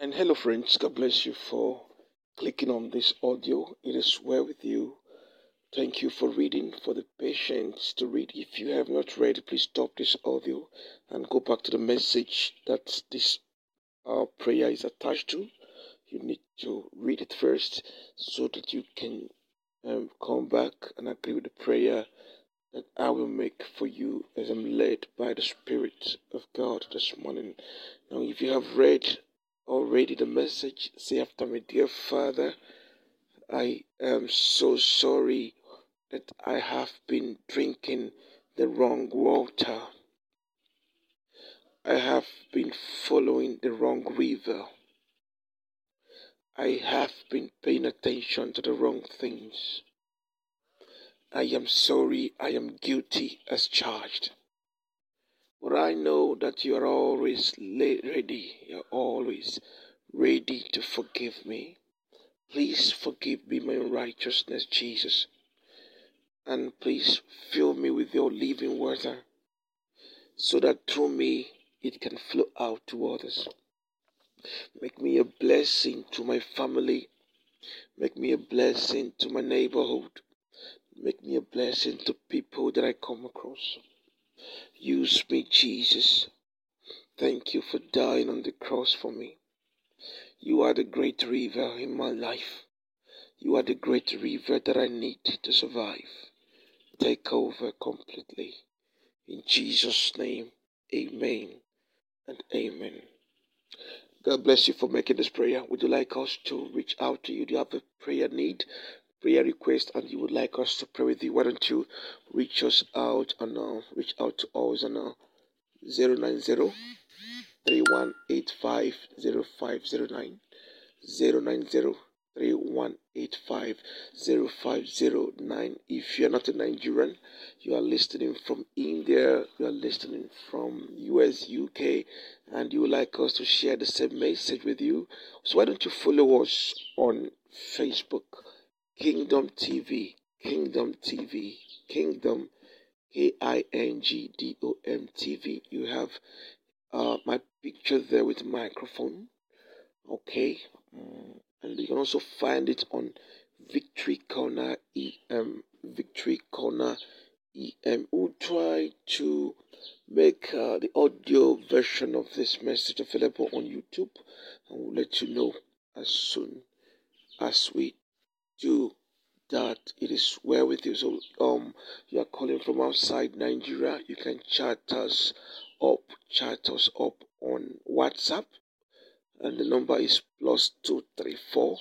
And hello, friends. God bless you for clicking on this audio. It is well with you. Thank you for reading, for the patience to read. If you have not read, please stop this audio and go back to the message that this uh, prayer is attached to. You need to read it first so that you can um, come back and agree with the prayer that I will make for you as I'm led by the Spirit of God this morning. Now, if you have read already the message, say after me, Dear Father, I am so sorry that I have been drinking the wrong water. I have been following the wrong river. I have been paying attention to the wrong things. I am sorry, I am guilty as charged. But I know that you are always ready, you're always ready to forgive me. Please forgive me my righteousness, Jesus. And please fill me with your living water so that through me it can flow out to others. Make me a blessing to my family. Make me a blessing to my neighborhood. Make me a blessing to people that I come across. Use me, Jesus. Thank you for dying on the cross for me. You are the great river in my life. You are the great river that I need to survive. Take over completely. In Jesus' name, amen and amen. God bless you for making this prayer. Would you like us to reach out to you? Do you have a prayer need? prayer request and you would like us to pray with you, why don't you reach us out and uh, reach out to us on uh, 090 3185 0509 090 3185 If you're not a Nigerian, you are listening from India, you are listening from US, UK, and you would like us to share the same message with you. So why don't you follow us on Facebook? Kingdom TV, Kingdom TV, Kingdom, K I N G D O M TV. You have uh, my picture there with microphone, okay, mm, and you can also find it on Victory Corner EM, Victory Corner EM. We'll try to make uh, the audio version of this message available on YouTube, and we'll let you know as soon as we do that it is well with you. So um you are calling from outside Nigeria, you can chat us up, chat us up on WhatsApp and the number is plus two three four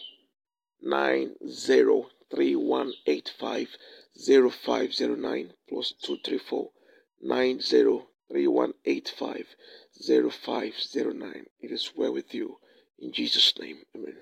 nine zero three one eight five zero five zero nine plus two three four nine zero three one eight five zero five zero nine. It is well with you. In Jesus' name, amen.